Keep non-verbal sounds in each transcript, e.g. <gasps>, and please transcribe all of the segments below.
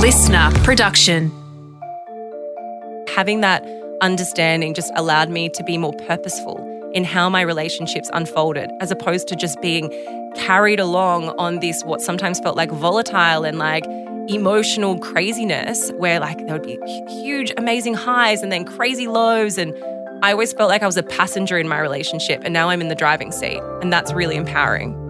LiSTNR production. Having that understanding just allowed me to be more purposeful in how my relationships unfolded, as opposed to just being carried along on this, what sometimes felt like volatile and like emotional craziness, where like there would be huge, amazing highs and then crazy lows. And I always felt like I was a passenger in my relationship, and now I'm in the driving seat. And that's really empowering.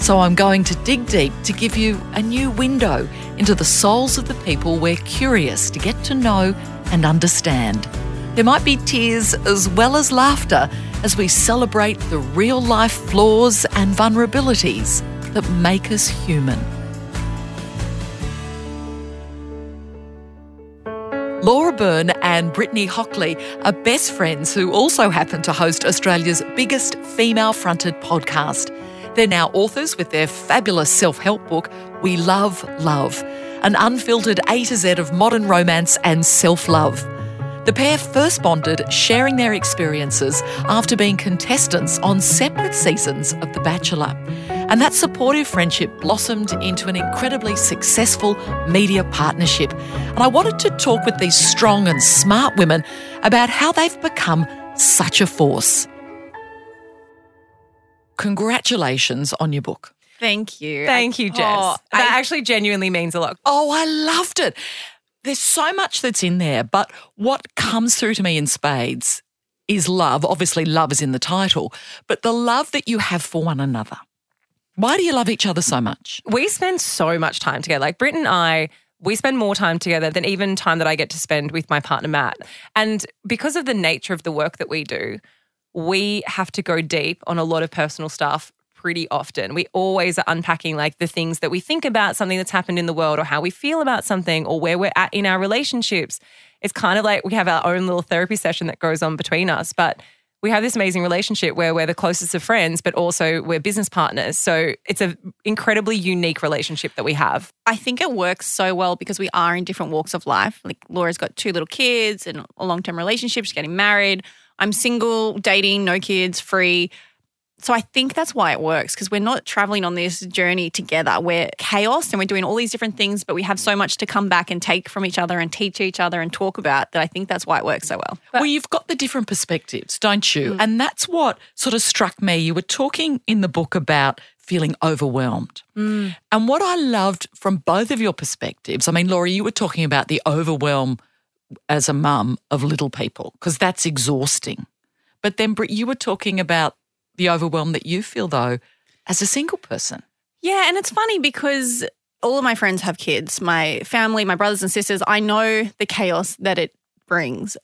so I'm going to dig deep to give you a new window into the souls of the people we're curious to get to know and understand. There might be tears as well as laughter as we celebrate the real life flaws and vulnerabilities that make us human. Laura Byrne and Brittany Hockley are best friends who also happen to host Australia's biggest female fronted podcast. They're now authors with their fabulous self help book, We Love Love, an unfiltered A to Z of modern romance and self love. The pair first bonded sharing their experiences after being contestants on separate seasons of The Bachelor. And that supportive friendship blossomed into an incredibly successful media partnership. And I wanted to talk with these strong and smart women about how they've become such a force. Congratulations on your book. Thank you. Thank you, Jess. Oh, that I- actually genuinely means a lot. Oh, I loved it. There's so much that's in there, but what comes through to me in spades is love. Obviously, love is in the title, but the love that you have for one another. Why do you love each other so much? We spend so much time together. Like Britt and I, we spend more time together than even time that I get to spend with my partner, Matt. And because of the nature of the work that we do, we have to go deep on a lot of personal stuff pretty often. We always are unpacking like the things that we think about something that's happened in the world or how we feel about something or where we're at in our relationships. It's kind of like we have our own little therapy session that goes on between us, but we have this amazing relationship where we're the closest of friends, but also we're business partners. So it's an incredibly unique relationship that we have. I think it works so well because we are in different walks of life. Like Laura's got two little kids and a long term relationship. She's getting married. I'm single, dating, no kids, free. So I think that's why it works because we're not traveling on this journey together. We're chaos and we're doing all these different things, but we have so much to come back and take from each other and teach each other and talk about that I think that's why it works so well. well, you've got the different perspectives, don't you? Mm. And that's what sort of struck me. You were talking in the book about feeling overwhelmed. Mm. And what I loved from both of your perspectives, I mean, Laurie, you were talking about the overwhelm as a mum of little people, because that's exhausting. But then, Britt, you were talking about the overwhelm that you feel, though, as a single person. Yeah, and it's funny because all of my friends have kids, my family, my brothers and sisters. I know the chaos that it brings.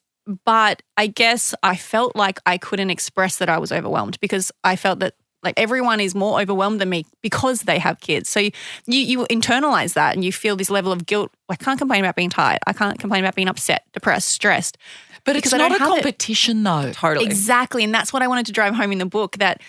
But I guess I felt like I couldn't express that I was overwhelmed because I felt that like everyone is more overwhelmed than me because they have kids. So you, you you internalize that and you feel this level of guilt. I can't complain about being tired. I can't complain about being upset, depressed, stressed. But it's not a have it. competition, though. Totally. Exactly. And that's what I wanted to drive home in the book that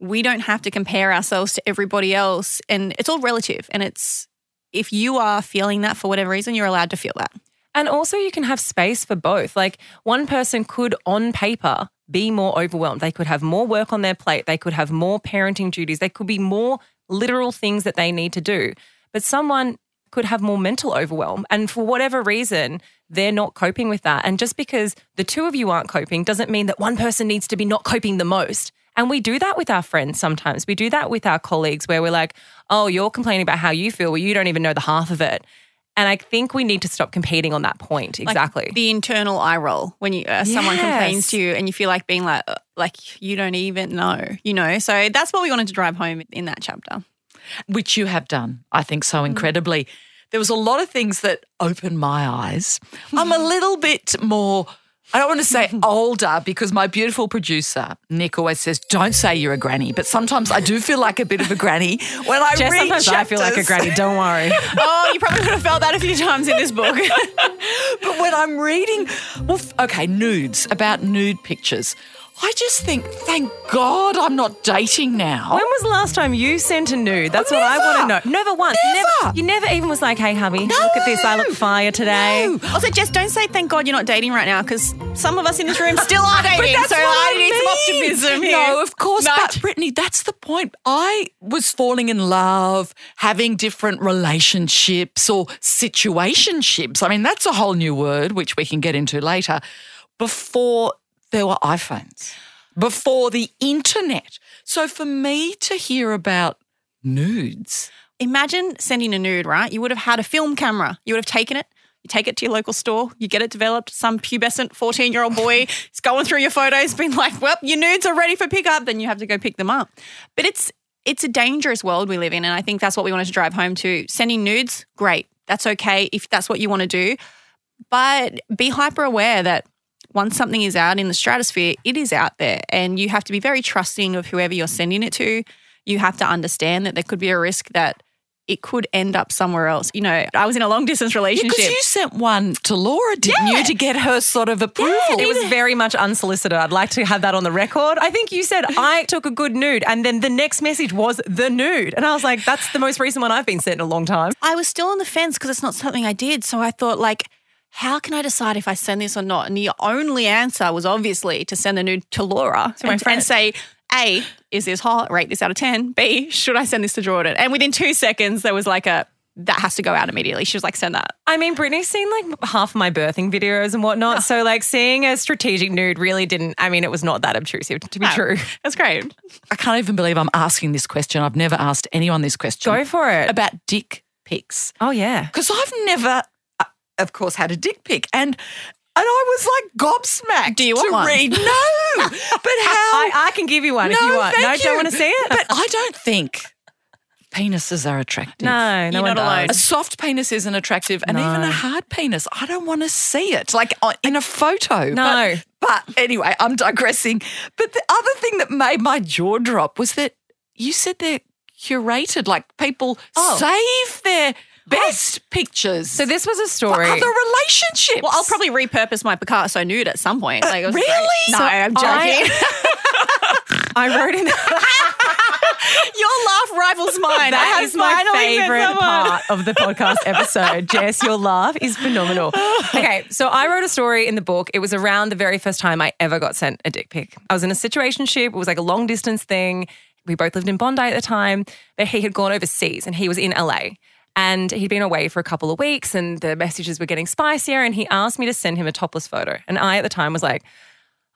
we don't have to compare ourselves to everybody else. And it's all relative. And it's, if you are feeling that for whatever reason, you're allowed to feel that. And also, you can have space for both. Like, one person could, on paper, be more overwhelmed. They could have more work on their plate. They could have more parenting duties. There could be more literal things that they need to do. But someone could have more mental overwhelm. And for whatever reason, they're not coping with that. And just because the two of you aren't coping doesn't mean that one person needs to be not coping the most. And we do that with our friends sometimes. We do that with our colleagues where we're like, oh, you're complaining about how you feel. Well, you don't even know the half of it. And I think we need to stop competing on that point. Like Exactly. the internal eye roll when you uh, someone complains to you and you feel like being like, uh, like you don't even know, you know? So that's what we wanted to drive home in that chapter. which you have done, I think, so incredibly. There was a lot of things that opened my eyes. I'm a little bit more I don't want to say <laughs> older because my beautiful producer, Nick, always says, don't say you're a granny. But sometimes I do feel like a bit of a granny when I <laughs> Jess, read sometimes I feel like a granny. Don't worry. <laughs> oh, you probably would have felt that a few times in this book. But when I'm reading, well, okay, nudes, about nude pictures, I just think, thank God I'm not dating now. When was the last time you sent a nude? That's what I want to know. Never once. Never. you never even was like, hey, hubby, look at this. I look fire today. No. also, Jess, don't say thank God you're not dating right now because some of us in this room still are <laughs> dating. So I, I need some optimism here. No, of course, No. but Brittany, that's the point. I was falling in love, having different relationships or situationships. I mean, that's a whole new word, which we can get into later, before there were iPhones, before the internet. So for me to hear about nudes, Imagine sending a nude, right? You would have had a film camera. You would have taken it. You take it to your local store. You get it developed. Some pubescent 14 year old boy is going through your photos, being like, well, your nudes are ready for pickup. Then you have to go pick them up. But it's, it's a dangerous world we live in. And I think that's what we wanted to drive home to. Sending nudes, great. That's okay if that's what you want to do. But be hyper aware that once something is out in the stratosphere, it is out there. And you have to be very trusting of whoever you're sending it to. You have to understand that there could be a risk that it could end up somewhere else. You know, I was in a long distance relationship. because you sent one to Laura, didn't you, to get her sort of approval? It was very much unsolicited. I'd like to have that on the record. I think you said <laughs> I took a good nude, and then the next message was the nude, and I was like, "That's the most recent one I've been sent in a long time." I was still on the fence because it's not something I did. So I thought, like, how can I decide if I send this or not? And the only answer was obviously to send the nude to Laura So my and, friend. and say, A, is this hot? Rate this out of 10. B, should I send this to Jordan? And within two seconds, there was like a, that has to go out immediately. She was like, send that. I mean, Brittany's seen like half my birthing videos and whatnot, so like seeing a strategic nude really didn't. I mean, it was not that obtrusive to be No. true. <laughs> That's great. I can't even believe I'm asking this question. I've never asked anyone this question. Go for it. About dick pics. Oh yeah. Because I've never, of course, had a dick pic. And and I was like gobsmacked Do you want to one? read. No. <laughs> but how? I, I can give you one if you want. thank no, you. don't want to see it. But I don't think penises are attractive. no, no You're not alone. A soft penis isn't attractive, and even a hard penis, I don't want to see it, like uh, in a photo. No. But, but anyway, I'm digressing. But the other thing that made my jaw drop was that you said they're curated, like people Oh. save their best pictures. So this was a story. for story. other relationships. Well, I'll probably repurpose my Picasso nude at some point. Uh, like, it was really? great. No, So I'm joking. I- <laughs> <laughs> I wrote in. <laughs> Your laugh rivals mine. I That have is my favorite part of the podcast episode. Jess, your laugh is phenomenal. Okay, so I wrote a story in the book. It was around the very first time I ever got sent a dick pic. I was in a situationship. It was like a long distance thing. We both lived in Bondi at the time, but he had gone overseas and he was in LA. And he'd been away for a couple of weeks and the messages were getting spicier. And he asked me to send him a topless photo. And I, at the time, was like,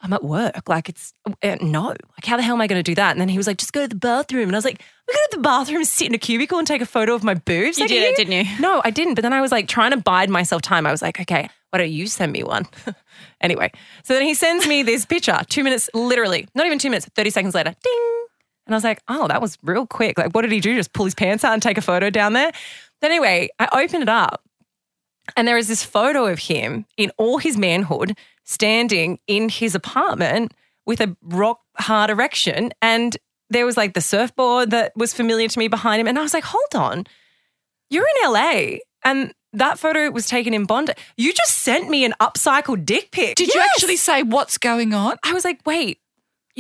I'm at work. Like, it's uh, no. Like, how the hell am I going to do that? And then he was like, just go to the bathroom. And I was like, we go to the bathroom, sit in a cubicle, and take a photo of my boobs. You Like, did it, didn't you? No, I didn't. But then I was like trying to bide myself time. I was like, okay, why don't you send me one? <laughs> anyway, so then he sends me this picture, two minutes, literally, not even two minutes, 30 seconds later, ding. And I was like, oh, that was real quick. Like, what did he do? Just pull his pants out and take a photo down there? Then anyway, I opened it up and there is this photo of him in all his manhood standing in his apartment with a rock hard erection. And there was like the surfboard that was familiar to me behind him. And I was like, hold on, you're in LA. And that photo was taken in Bondi. You just sent me an upcycled dick pic. Did you actually say what's going on? I was like, wait,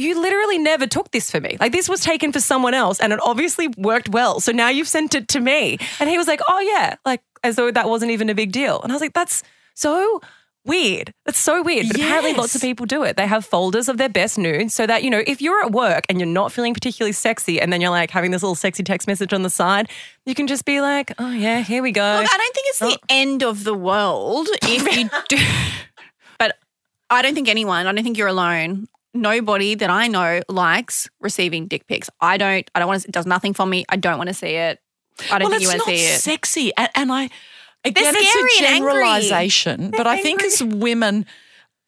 you literally never took this for me. Like this was taken for someone else and it obviously worked well. So now you've sent it to me. And he was like, oh yeah, like as though that wasn't even a big deal. And I was like, that's so weird. That's so weird. But apparently lots of people do it. They have folders of their best nudes so that, you know, if you're at work and you're not feeling particularly sexy and then you're like having this little sexy text message on the side, you can just be like, oh yeah, here we go. Look, I don't think it's the Oh. end of the world if you <laughs> do. but I don't think anyone, I don't think you're alone. Nobody that I know likes receiving dick pics. I don't, I don't want to, it does nothing for me. I don't want to see it. I don't well, think you want to see it. sexy, and, and I again, it's a generalization. But I think as women,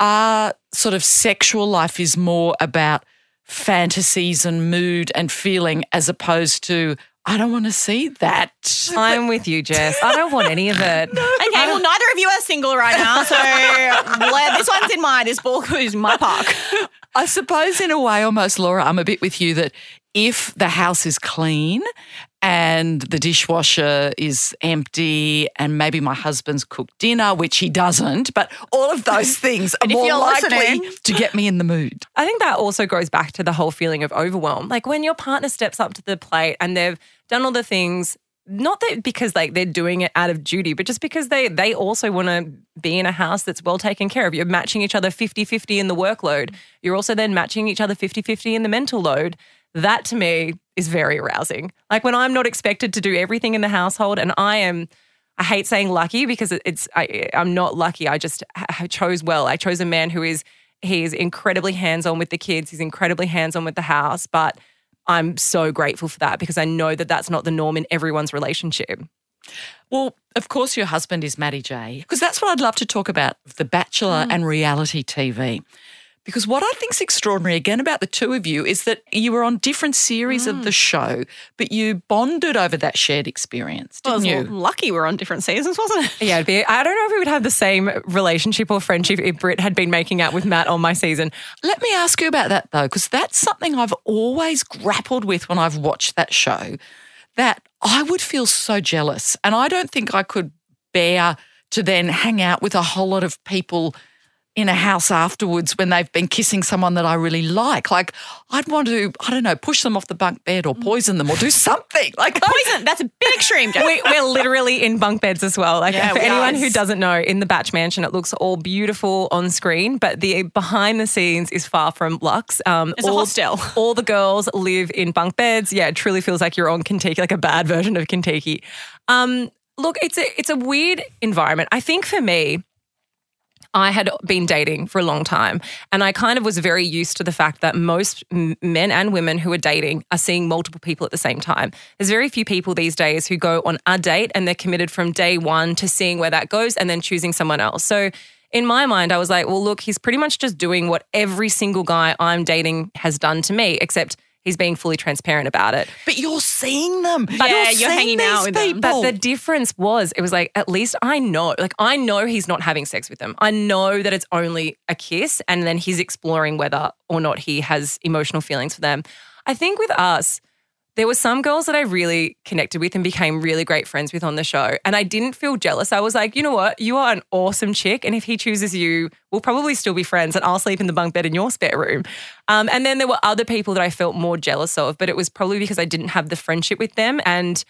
our sort of sexual life is more about fantasies and mood and feeling, as opposed to I don't want to see that. I'm with you, Jess. I don't want any of <laughs> it. Okay, well, neither of you are single right now, so <laughs> this one's in my this ball is my park. <laughs> I suppose, in a way, almost, Laura, I'm a bit with you that if the house is clean and the dishwasher is empty and maybe my husband's cooked dinner, which he doesn't, but all of those <laughs> things are more likely listening- to get me in the mood. I think that also goes back to the whole feeling of overwhelm. Like when your partner steps up to the plate and they've done all the things, not that because like they're doing it out of duty, but just because they they also want to be in a house that's well taken care of. You're matching each other 50-50 in the workload. You're also then matching each other 50-50 in the mental load. That to me is very arousing. Like when I'm not expected to do everything in the household and I am I hate saying lucky because it's I, I'm not lucky. I just I chose well. I chose a man who is he is incredibly hands on with the kids. He's incredibly hands on with the house, but I'm so grateful for that because I know that that's not the norm in everyone's relationship. Well, of course, your husband is Matty J, because that's what I'd love to talk about The Bachelor mm. and reality TV. Because what I think's extraordinary again about the two of you is that you were on different series of the mm. show, but you bonded over that shared experience, didn't you? lucky we're on different seasons, wasn't it? Yeah, it'd be, I don't know if we would have the same relationship or friendship if Britt had been making out with Matt on my season. Let me ask you about that though, because that's something I've always grappled with when I've watched that show. That I would feel so jealous, and I don't think I could bear to then hang out with a whole lot of people in a house afterwards when they've been kissing someone that I really like. Like I'd want to, I don't know, push them off the bunk bed or poison them or do something. <laughs> Like I- Poison. That's a bit extreme, We, we're literally in bunk beds as well. Like Yeah, for we anyone are. who doesn't know, in the Batch Mansion, it looks all beautiful on screen, but the behind the scenes is far from luxe. Um, It's a all, hostel. <laughs> All the girls live in bunk beds. Yeah, it truly feels like you're on Contiki, like a bad version of Contiki. Um, look, it's a it's a weird environment. I think for me, I had been dating for a long time, and I kind of was very used to the fact that most men and women who are dating are seeing multiple people at the same time. There's very few people these days who go on a date and they're committed from day one to seeing where that goes and then choosing someone else. So, in my mind, I was like, well, look, he's pretty much just doing what every single guy I'm dating has done to me, except he's being fully transparent about it. but you're seeing them. But Yeah, you're seeing hanging out with them. But the difference was, it was like, at least I know, like, I know he's not having sex with them. I know that it's only a kiss, and then he's exploring whether or not he has emotional feelings for them. I think with us, there were some girls that I really connected with and became really great friends with on the show. And I didn't feel jealous. I was like, you know what? You are an awesome chick. And if he chooses you, we'll probably still be friends and I'll sleep in the bunk bed in your spare room. Um, and then there were other people that I felt more jealous of, but it was probably because I didn't have the friendship with them. And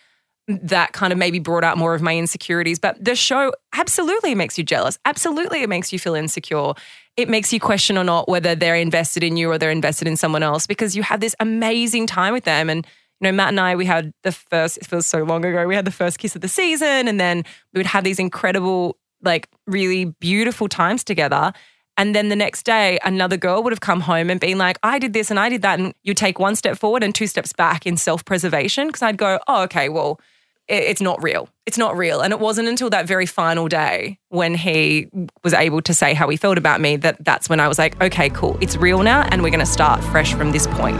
that kind of maybe brought out more of my insecurities. But the show absolutely makes you jealous. Absolutely, it makes you feel insecure. It makes you question or not whether they're invested in you or they're invested in someone else because you have this amazing time with them. And, you know, Matt and I, we had the first, it feels so long ago, we had the first kiss of the season. And then we would have these incredible, like really beautiful times together. And then the next day, another girl would have come home and been like, I did this and I did that. And you take one step forward and two steps back in self preservation. Cause I'd go, oh, okay, well, it's not real. It's not real. And it wasn't until that very final day when he was able to say how he felt about me that that's when I was like, okay, cool. It's real now. And we're going to start fresh from this point.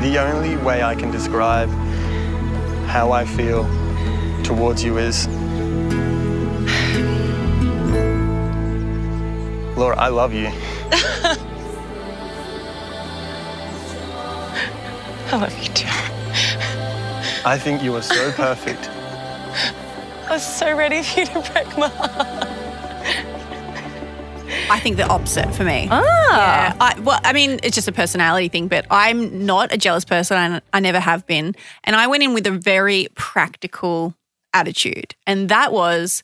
The only way I can describe how I feel towards you is. Laura, I love you. <laughs> I love you too. I think you are so perfect. <laughs> I was so ready for you to break my heart. I think the opposite for me. Ah. Yeah. I, well, I mean, it's just a personality thing, but I'm not a jealous person. and I never have been. And I went in with a very practical attitude. And that was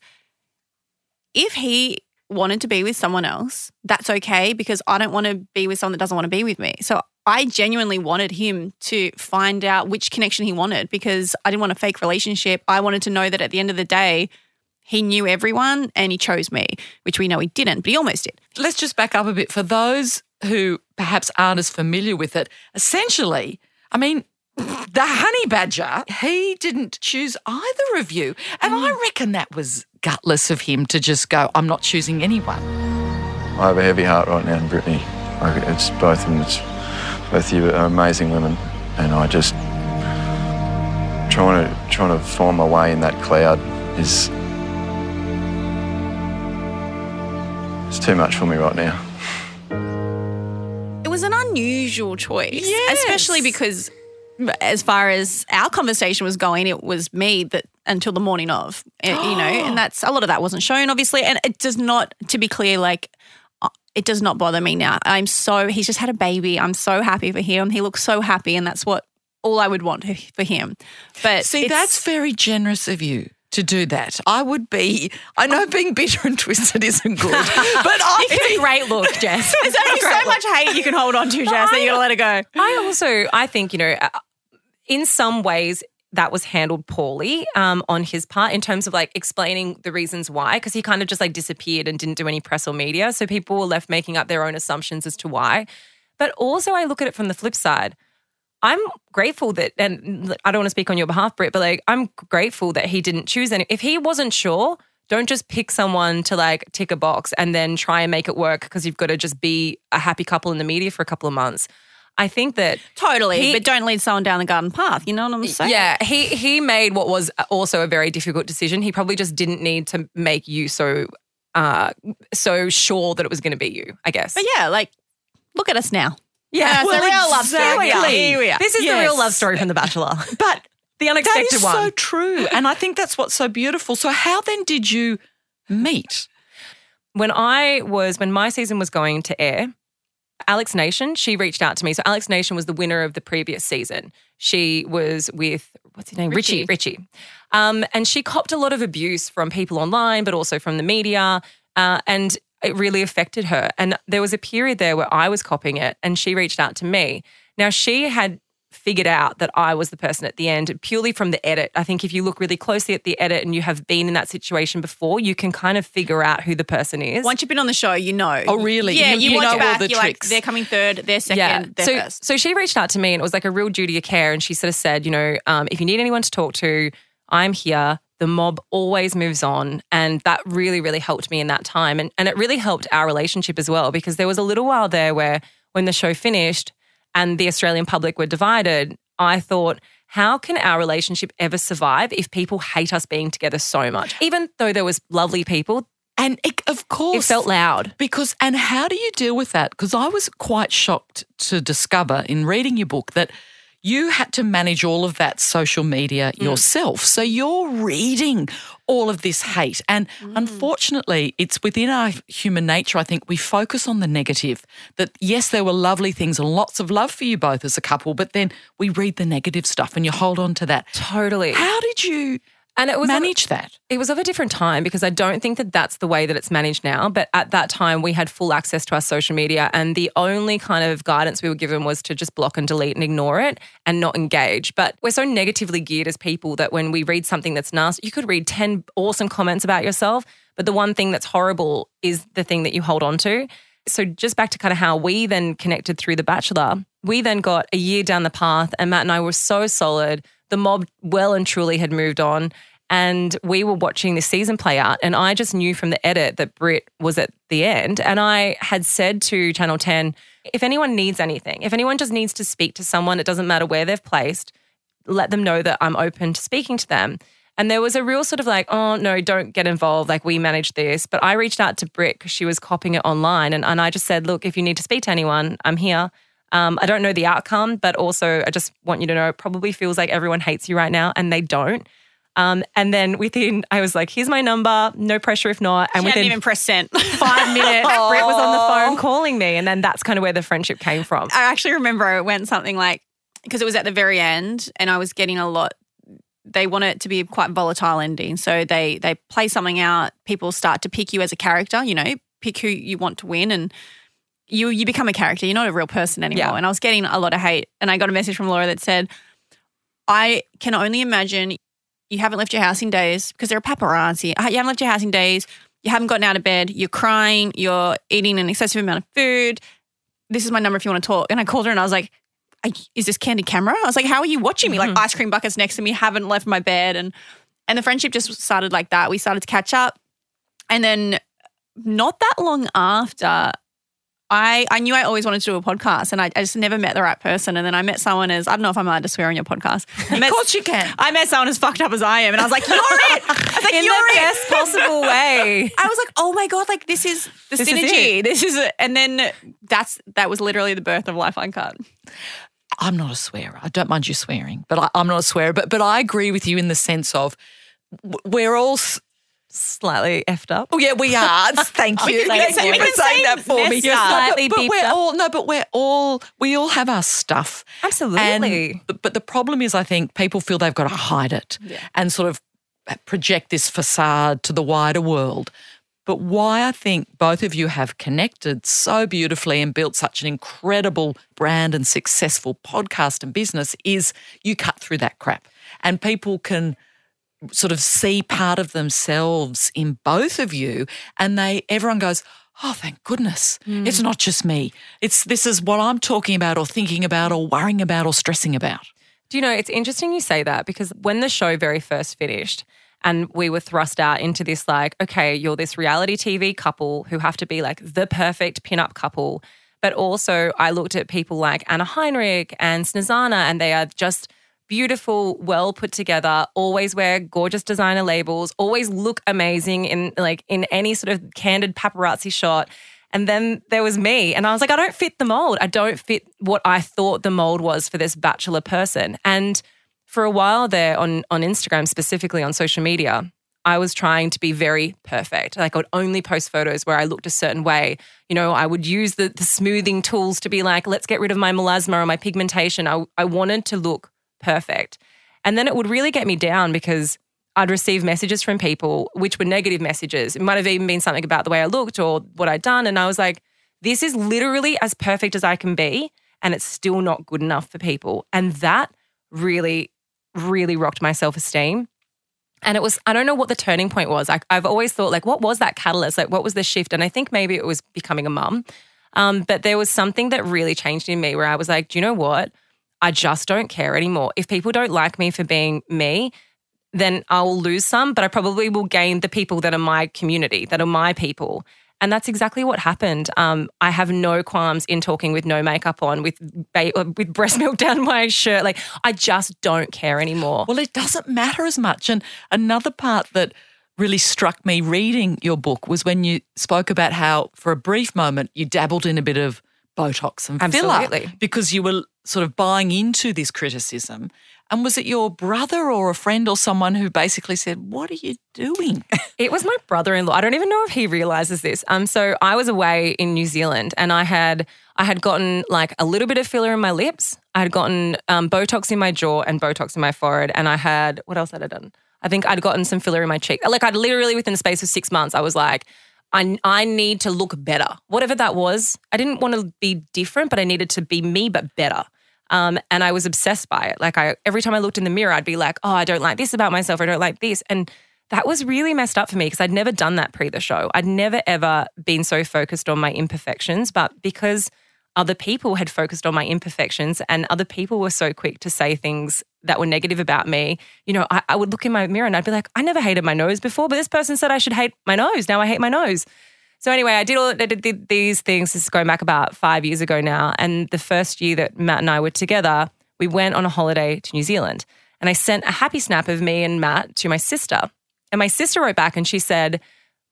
if he wanted to be with someone else, that's okay because I don't want to be with someone that doesn't want to be with me. So I genuinely wanted him to find out which connection he wanted because I didn't want a fake relationship. I wanted to know that at the end of the day, he knew everyone and he chose me, which we know he didn't, but he almost did. let's just back up a bit for those who perhaps aren't as familiar with it. Essentially, I mean, the honey badger, he didn't choose either of you. And I mm. reckon that was gutless of him to just go, I'm not choosing anyone. I have a heavy heart right now, Brittany. I- It's both of them. It's both you are amazing women, and I just trying to trying to find my way in that cloud is it's too much for me right now. It was an unusual choice, Yes. especially because, as far as our conversation was going, it was me that until the morning of, eh, you know, <gasps> and that's a lot of that wasn't shown, obviously, and it does not. To be clear, like. uh, It does not bother me now. I'm so, he's just had a baby. I'm so happy for him. He looks so happy, and that's what all I would want for him. But See, that's very generous of you to do that. I would be, I know being bitter and twisted isn't <laughs> good, but I It's a great look, Jess. <laughs> There's only so much hate you can hold on to, Jess, that you gotta let it go. I also, I think, you know, uh, in some ways, that was handled poorly um, on his part in terms of like explaining the reasons why, because he kind of just like disappeared and didn't do any press or media. So people were left making up their own assumptions as to why. But also, I look at it from the flip side. I'm grateful that, and I don't want to speak on your behalf, Britt, but like, I'm grateful that he didn't choose any. If he wasn't sure, don't just pick someone to like tick a box and then try and make it work because you've got to just be a happy couple in the media for a couple of months. I think that Totally, He- but don't lead someone down the garden path. You know what I'm saying? yeah, he he made what was also a very difficult decision. He probably just didn't need to make you so uh so sure that it was going to be you. I guess. But yeah, like, look at us now. Yeah, it's a real love story. Are. Here we are. This is the real love story from The Bachelor. <laughs> but The that unexpected is one. so true. And I think that's what's so beautiful. So, how then did you meet? when I was when my season was going to air, Alex Nation, she reached out to me. So Alex Nation was the winner of the previous season. She was with what's his name, Richie. Richie, um, and she copped a lot of abuse from people online, but also from the media, uh, and it really affected her. And there was a period there where I was copying it, and she reached out to me. Now she had figured out that I was the person at the end purely from the edit. I think if you look really closely at the edit and you have been in that situation before, you can kind of figure out who the person is. Once you've been on the show, you know. Oh, really? Yeah, You- you, know it all the you're like, tricks. they're coming third, they're second, they're so, first. So she reached out to me and it was like a real duty of care. And she sort of said, you know, um, if you need anyone to talk to, I'm here. The mob always moves on. And that really, really helped me in that time. And, and it really helped our relationship as well, because there was a little while there where when the show finished and the Australian public were divided, I thought, how can our relationship ever survive if people hate us being together so much? Even though there was lovely people, And it, of course, it felt loud. Because, and how do you deal with that? Because I was quite shocked to discover in reading your book that you had to manage all of that social media mm. yourself. So you're reading all of this hate. And mm. unfortunately, it's within our human nature, I think, we focus on the negative. That, yes, there were lovely things and lots of love for you both as a couple, but then we read the negative stuff and you hold on to that. Totally. How did you and it was manage that? It was of a different time because I don't think that that's the way that it's managed now. But at that time, we had full access to our social media, and the only kind of guidance we were given was to just block and delete and ignore it and not engage. But we're so negatively geared as people that when we read something that's nasty, you could read 10 awesome comments about yourself, but the one thing that's horrible is the thing that you hold on to. So, just back to kind of how we then connected through The Bachelor, we then got a year down the path, and Matt and I were so solid. The mob well and truly had moved on. And we were watching the season play out, and I just knew from the edit that Brit was at the end. And I had said to Channel 10, if anyone needs anything, if anyone just needs to speak to someone, it doesn't matter where they've placed, let them know that I'm open to speaking to them. And there was a real sort of like, oh, no, don't get involved. Like, we manage this. But I reached out to Brit because she was copying it online. And, and I just said, look, if you need to speak to anyone, I'm here. Um, I don't know the outcome, but also I just want you to know it probably feels like everyone hates you right now, and they don't. Um, and then within, I was like, here's my number, no pressure if not. And She within even pressed sent. <laughs> five minutes, Brit was on the phone calling me. And then that's kind of where the friendship came from. I actually remember it went something like because it was at the very end, and I was getting a lot. They want it to be a quite volatile ending, so they they play something out. People start to pick you as a character. You know, pick who you want to win, and you you become a character. You're not a real person anymore. Yeah. And I was getting a lot of hate, and I got a message from Laura that said, "I can only imagine you haven't left your house in days because there are paparazzi. Uh, You haven't left your house in days. You haven't gotten out of bed. You're crying. You're eating an excessive amount of food. This is my number if you want to talk." And I called her, and I was like. "Are Is this candid camera? I was like, "How are you watching me? Like ice cream buckets next to me, haven't left my bed." And and the friendship just started like that. We started to catch up, and then not that long after, I, I knew I always wanted to do a podcast and I, I just never met the right person. And then I met someone as, I don't know if I'm allowed to swear on your podcast. <laughs> I met, Of course you can. I met someone as fucked up as I am. And I was like, you're <laughs> it. I was like, In you're the it. best possible way. <laughs> I was like, oh my God, like this is the This is synergy. this is it. And then that's, that was literally the birth of Life Uncut. I'm not a swearer. I don't mind you swearing, but I, I'm not a swearer. But but I agree with you in the sense of we're all. Slightly effed up. Oh yeah, we are. <laughs> Thank you. can Thank you for can saying say that for me. messed up. No, Slightly but, but we're up. all no, but we're all we all have our stuff. Absolutely. And, but, but the problem is, I think people feel they've got to hide it and sort of project this facade to the wider world. But why I think both of you have connected so beautifully and built such an incredible brand and successful podcast and business is you cut through that crap and people can sort of see part of themselves in both of you and they everyone goes oh thank goodness. It's hmm. not just me. It's this is what i'm talking about or thinking about or worrying about or stressing about. Do you know, it's interesting you say that because when the show very first finished and we were thrust out into this, like, okay, you're this reality TV couple who have to be like the perfect pinup couple. But also, I looked at people like Anna Heinrich and Snezana, and they are just beautiful, well put together, always wear gorgeous designer labels, always look amazing in like in any sort of candid paparazzi shot. And then there was me, and I was like, I don't fit the mold. I don't fit what I thought the mold was for this bachelor person. And for a while there on on Instagram, specifically on social media, I was trying to be very perfect. Like I would only post photos where I looked a certain way. You know, I would use the, the smoothing tools to be like, let's get rid of my melasma or my pigmentation. I, I wanted to look perfect. And then it would really get me down because I'd receive messages from people which were negative messages. It might have even been something about the way I looked or what I'd done. And I was like, this is literally as perfect as I can be. And it's still not good enough for people. And that really, really rocked my self esteem. And it was, I don't know what the turning point was. I, I've always thought, like, what was that catalyst? Like, what was the shift? And I think maybe it was becoming a mum. Um, but there was something that really changed in me where I was like, do you know what? I just don't care anymore. If people don't like me for being me, then I'll lose some, but I probably will gain the people that are my community, that are my people. And that's exactly what happened. Um, I have no qualms in talking with no makeup on, with ba- with breast <laughs> milk down my shirt. Like I just don't care anymore. Well, it doesn't matter as much. And another part that really struck me reading your book was when you spoke about how, for a brief moment, you dabbled in a bit of Botox and filler because you were sort of buying into this criticism. And was it your brother or a friend or someone who basically said, What are you doing? <laughs> It was my brother-in-law. I don't even know if he realizes this. Um, so I was away in New Zealand, and I had I had gotten like a little bit of filler in my lips. I had gotten um, Botox in my jaw and Botox in my forehead, and I had what else had I done? I think I'd gotten some filler in my cheek. Like I'd literally within the space of six months, I was like. I, I need to look better. Whatever that was, I didn't want to be different, but I needed to be me, but better. Um, and I was obsessed by it. Like I, every time I looked in the mirror, I'd be like, "Oh, I don't like this about myself. I don't like this." And that was really messed up for me because I'd never done that pre the show. I'd never ever been so focused on my imperfections, but because other people had focused on my imperfections and other people were so quick to say things that were negative about me, you know, I, I would look in my mirror and I'd be like, I never hated my nose before, but this person said I should hate my nose. Now I hate my nose. So anyway, I did all I did, these things. This is going back about five years ago now. And the first year that Matt and I were together, we went on a holiday to New Zealand. And I sent a happy snap of me and Matt to my sister. And my sister wrote back and she said,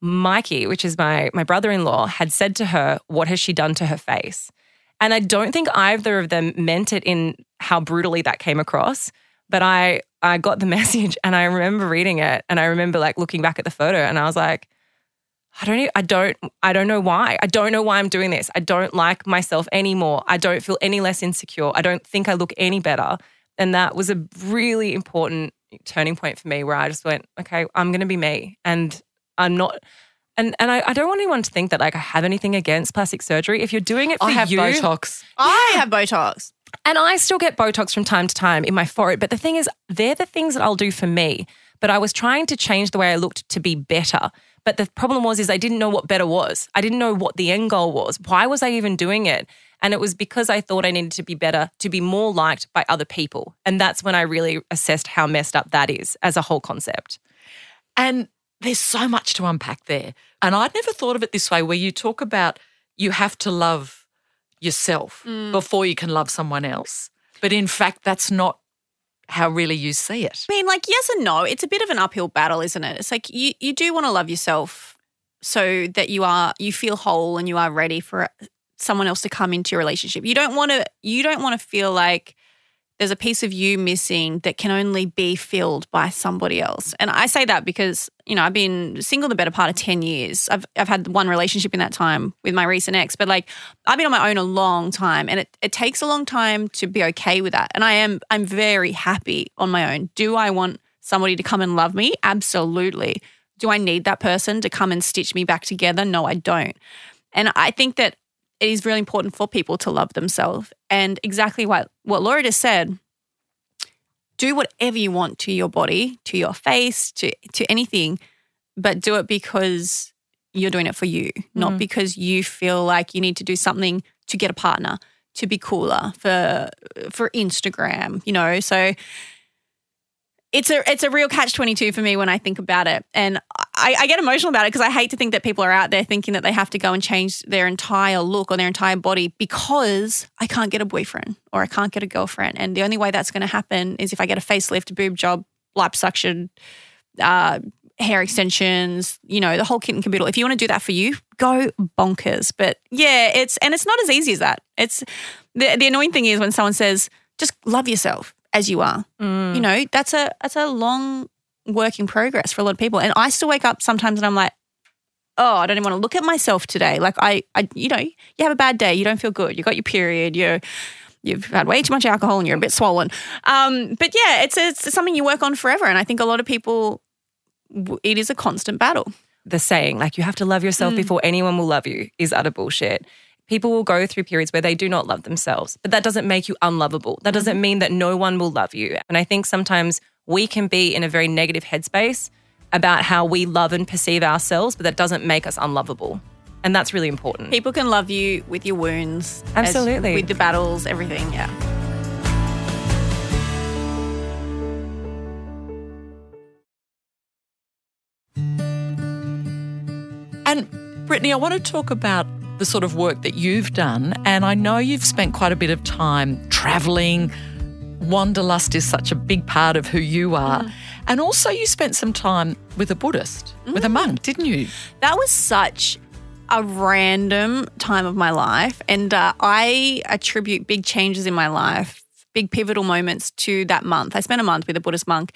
Mikey, which is my my brother-in-law, had said to her, What has she done to her face? And I don't think either of them meant it in how brutally that came across. But I I got the <laughs> message and I remember reading it and I remember like looking back at the photo and I was like, I don't I don't I don't know why. I don't know why I'm doing this. I don't like myself anymore. I don't feel any less insecure. I don't think I look any better. And that was a really important turning point for me where I just went, okay, I'm gonna be me. And I'm not and and I, I don't want anyone to think that like I have anything against plastic surgery. If you're doing it for I have you, Botox. I have Botox. and I still get Botox from time to time in my forehead. But the thing is, they're the things that I'll do for me. But I was trying to change the way I looked to be better. But the problem was, is I didn't know what better was. I didn't know what the end goal was. Why was I even doing it? And it was because I thought I needed to be better, to be more liked by other people. And that's when I really assessed how messed up that is as a whole concept. And there's so much to unpack there. And I'd never thought of it this way, where you talk about you have to love yourself Mm. before you can love someone else. But in fact, that's not how really you see it. I mean, like, yes and no. It's a bit of an uphill battle, isn't it? It's like you, you do want to love yourself so that you are you feel whole and you are ready for someone else to come into your relationship. You don't want to you don't want to feel like there's a piece of you missing that can only be filled by somebody else. And I say that because, you know, I've been single the better part of 10 years. I've I've had one relationship in that time with my recent ex, but like I've been on my own a long time and it, it takes a long time to be okay with that. And I am I'm very happy on my own. Do I want somebody to come and love me? Absolutely. Do I need that person to come and stitch me back together? No, I don't. And I think that it is really important for people to love themselves. And exactly what, what Laura just said, do whatever you want to your body, to your face, to, to anything, but do it because you're doing it for you, not mm-hmm. because you feel like you need to do something to get a partner, to be cooler for for Instagram, you know. So it's a it's a real catch twenty two for me when I think about it, and I, I get emotional about it because I hate to think that people are out there thinking that they have to go and change their entire look or their entire body because I can't get a boyfriend or I can't get a girlfriend, and the only way that's going to happen is if I get a facelift, boob job, liposuction, uh, hair extensions, you know, the whole kit and caboodle. If you want to do that for you, go bonkers. But yeah, it's and it's not as easy as that. It's the the annoying thing is when someone says just love yourself as you are. You know, that's a that's a long work in progress for a lot of people. And I still wake up sometimes and I'm like, oh, I don't even want to look at myself today. Like I, I, you know, you have a bad day, you don't feel good, you got your period, you're you've had way too much alcohol and you're a bit swollen. Um, but yeah, it's it's something you work on forever. And I think a lot of people, it is a constant battle. the saying, like you have to love yourself before anyone will love you, is utter bullshit. People will go through periods where they do not love themselves, but that doesn't make you unlovable. That doesn't mean that no one will love you. And I think sometimes we can be in a very negative headspace about how we love and perceive ourselves, but that doesn't make us unlovable. And that's really important. People can love you with your wounds, as- Absolutely. with the battles, everything. Yeah. And Brittany, I want to talk about the sort of work that you've done. And I know you've spent quite a bit of time traveling. Wanderlust is such a big part of who you are. And also, you spent some time with a Buddhist, with a monk, didn't you? That was such a random time of my life. And uh, I attribute big changes in my life, big pivotal moments to that month. I spent a month with a Buddhist monk.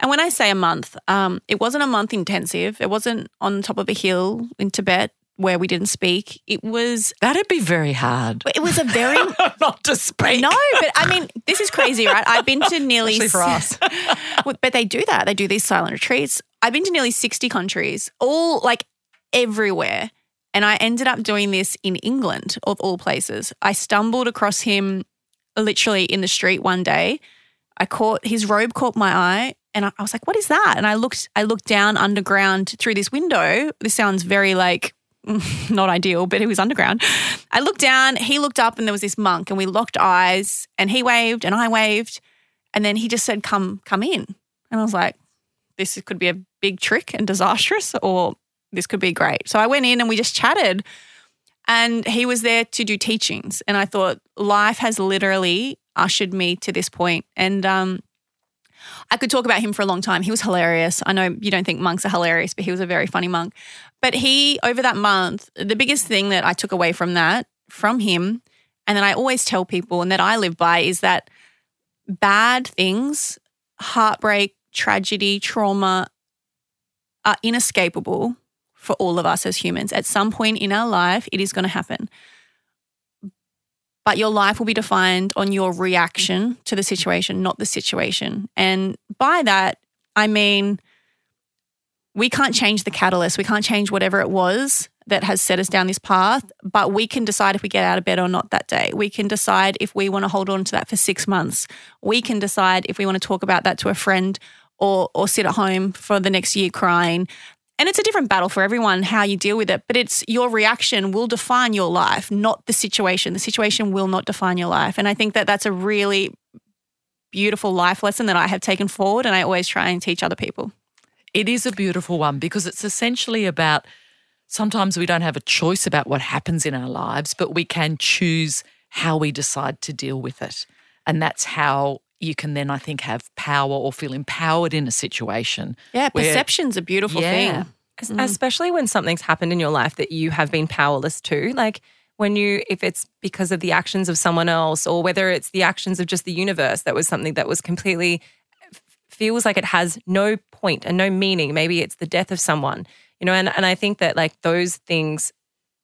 And when I say a month, um, it wasn't a month intensive, it wasn't on top of a hill in Tibet where we didn't speak. It was. That'd be very hard. It was a very <laughs> Not to speak. no, but I mean, this is crazy, right? I've been to <laughs> nearly Especially for us. <laughs> But they do that. They do these silent retreats. I've been to nearly 60 countries, all like everywhere. And I ended up doing this in England, of all places. I stumbled across him literally in the street one day. I caught his robe caught my eye and I was like, what is that? And I looked, I looked down underground through this window. This sounds very like <laughs> not ideal, but it was underground. I looked down, he looked up, and there was this monk, and we locked eyes, and he waved, and I waved, and then he just said, "Come, come in," and I was like, "This could be a big trick and disastrous, or this could be great." So I went in, and we just chatted, and he was there to do teachings, and I thought life has literally ushered me to this point, and um, I could talk about him for a long time. He was hilarious. I know you don't think monks are hilarious, but he was a very funny monk. But he, over that month, the biggest thing that I took away from that, from him, and that I always tell people and that I live by is that bad things, heartbreak, tragedy, trauma are inescapable for all of us as humans. At some point in our life, it is going to happen. But your life will be defined on your reaction to the situation, not the situation. And by that, I mean, we can't change the catalyst. We can't change whatever it was that has set us down this path, but we can decide if we get out of bed or not that day. We can decide if we want to hold on to that for six months. We can decide if we want to talk about that to a friend or or sit at home for the next year crying. And it's a different battle for everyone how you deal with it, but it's your reaction will define your life, not the situation. The situation will not define your life. And I think that that's a really beautiful life lesson that I have taken forward and I always try and teach other people. It is a beautiful one because it's essentially about sometimes we don't have a choice about what happens in our lives, but we can choose how we decide to deal with it. And that's how you can then, I think, have power or feel empowered in a situation. Yeah, where- perception's a beautiful Yeah. thing. Es- mm. especially when something's happened in your life that you have been powerless to like when you if it's because of the actions of someone else or whether it's the actions of just the universe that was something that was completely feels like it has no point and no meaning maybe it's the death of someone you know and, and i think that like those things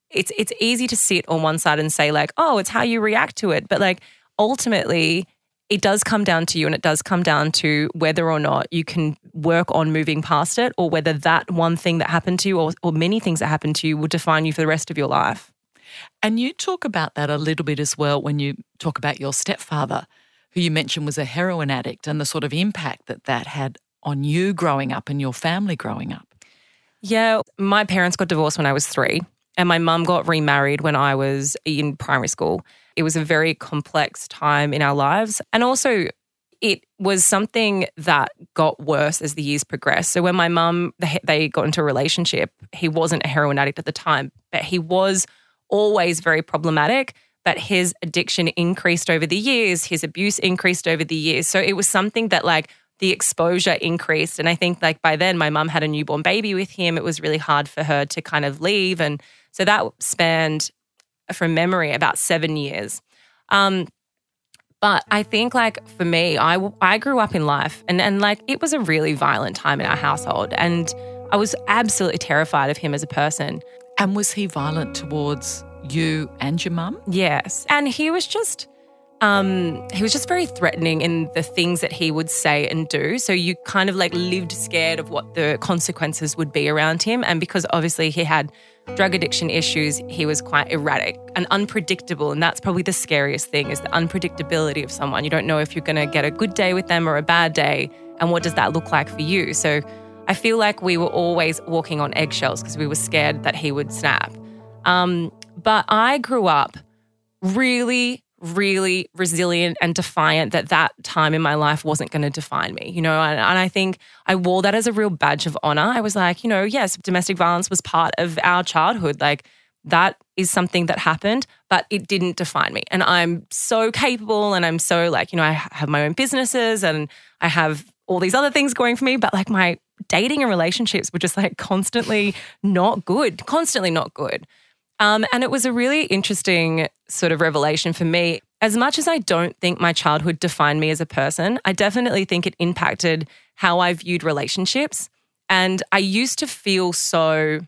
it's it's easy to sit on one side and say like oh it's how you react to it but like ultimately it does come down to you and it does come down to whether or not you can work on moving past it or whether that one thing that happened to you or, or many things that happened to you will define you for the rest of your life. And you talk about that a little bit as well when you talk about your stepfather, who you mentioned was a heroin addict, and the sort of impact that that had on you growing up and your family growing up. Yeah, my parents got divorced when I was three, and my mum got remarried when I was in primary school. It was a very complex time in our lives. And also, it was something that got worse as the years progressed. So, when my mum, they, got into a relationship, he wasn't a heroin addict at the time, but he was always very problematic. But his addiction increased over the years, his abuse increased over the years. So, it was something that, like, the exposure increased. And I think like by then my mum had a newborn baby with him. It was really hard for her to kind of leave. And so that spanned from memory about seven years. Um, but I think like for me, I, I grew up in life and, and like it was a really violent time in our household. And I was absolutely terrified of him as a person. And was he violent towards you and your mum? Yes. And he was just um he was just very threatening in the things that he would say and do. So you kind of like lived scared of what the consequences would be around him and because obviously he had drug addiction issues, he was quite erratic and unpredictable and that's probably the scariest thing is the unpredictability of someone. You don't know if you're going to get a good day with them or a bad day and what does that look like for you. So I feel like we were always walking on eggshells because we were scared that he would snap. Um, but I grew up really, really resilient and defiant that that time in my life wasn't going to define me, you know, and, and I think I wore that as a real badge of honor. I was like, you know, yes, domestic violence was part of our childhood. Like, that is something that happened, but it didn't define me. And I'm so capable and I'm so like, you know, I have my own businesses and I have all these other things going for me, but like my dating and relationships were just like constantly not good, constantly not good. Um, and it was a really interesting sort of revelation for me. As much as I don't think my childhood defined me as a person, I definitely think it impacted how I viewed relationships. And I used to feel so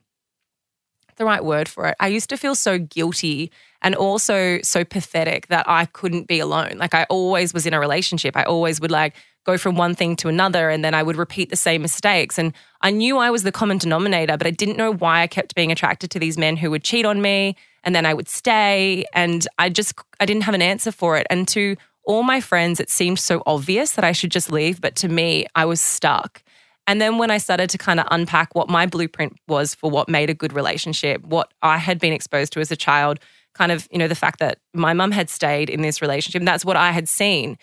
the right word for it. I used to feel so guilty and also so pathetic that I couldn't be alone. Like I always was in a relationship. I always would like go from one thing to another and then I would repeat the same mistakes. And I knew I was the common denominator, but I didn't know why I kept being attracted to these men who would cheat on me and then I would stay and I just I didn't have an answer for it. And to all my friends it seemed so obvious that I should just leave, but to me I was stuck. And then when I started to kind of unpack what my blueprint was for what made a good relationship, what I had been exposed to as a child, kind of, you know, the fact that my mum had stayed in this relationship, that's what I had seen,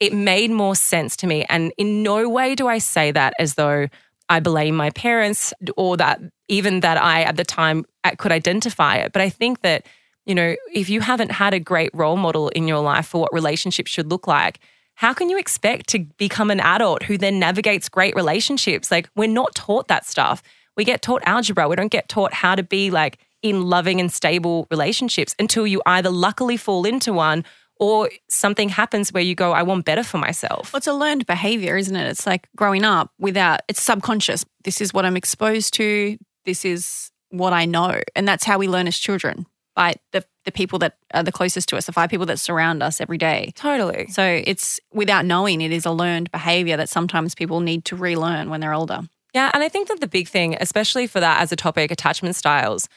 it made more sense to me. And in no way do I say that as though I blame my parents or that even that I at the time could identify it. But I think that, you know, if you haven't had a great role model in your life for what relationships should look like, how can you expect to become an adult who then navigates great relationships? Like, we're not taught that stuff. We get taught algebra. We don't get taught how to be like in loving and stable relationships until you either luckily fall into one or something happens where you go, I want better for myself. Well, it's a learned behavior, isn't it? It's like growing up without, it's subconscious. This is what I'm exposed to. This is what I know. And that's how we learn as children by the, the people that are the closest to us, the five people that surround us every day. Totally. So it's without knowing, it is a learned behavior that sometimes people need to relearn when they're older. Yeah. And I think that the big thing, especially for that as a topic, attachment styles,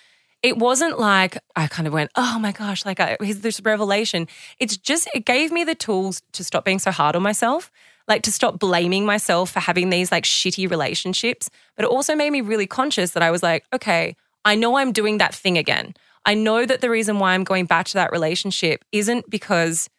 it wasn't like I kind of went, oh my gosh, like I, this revelation. It's just, it gave me the tools to stop being so hard on myself, like to stop blaming myself for having these like shitty relationships. But it also made me really conscious that I was like, okay, I know I'm doing that thing again. I know that the reason why I'm going back to that relationship isn't because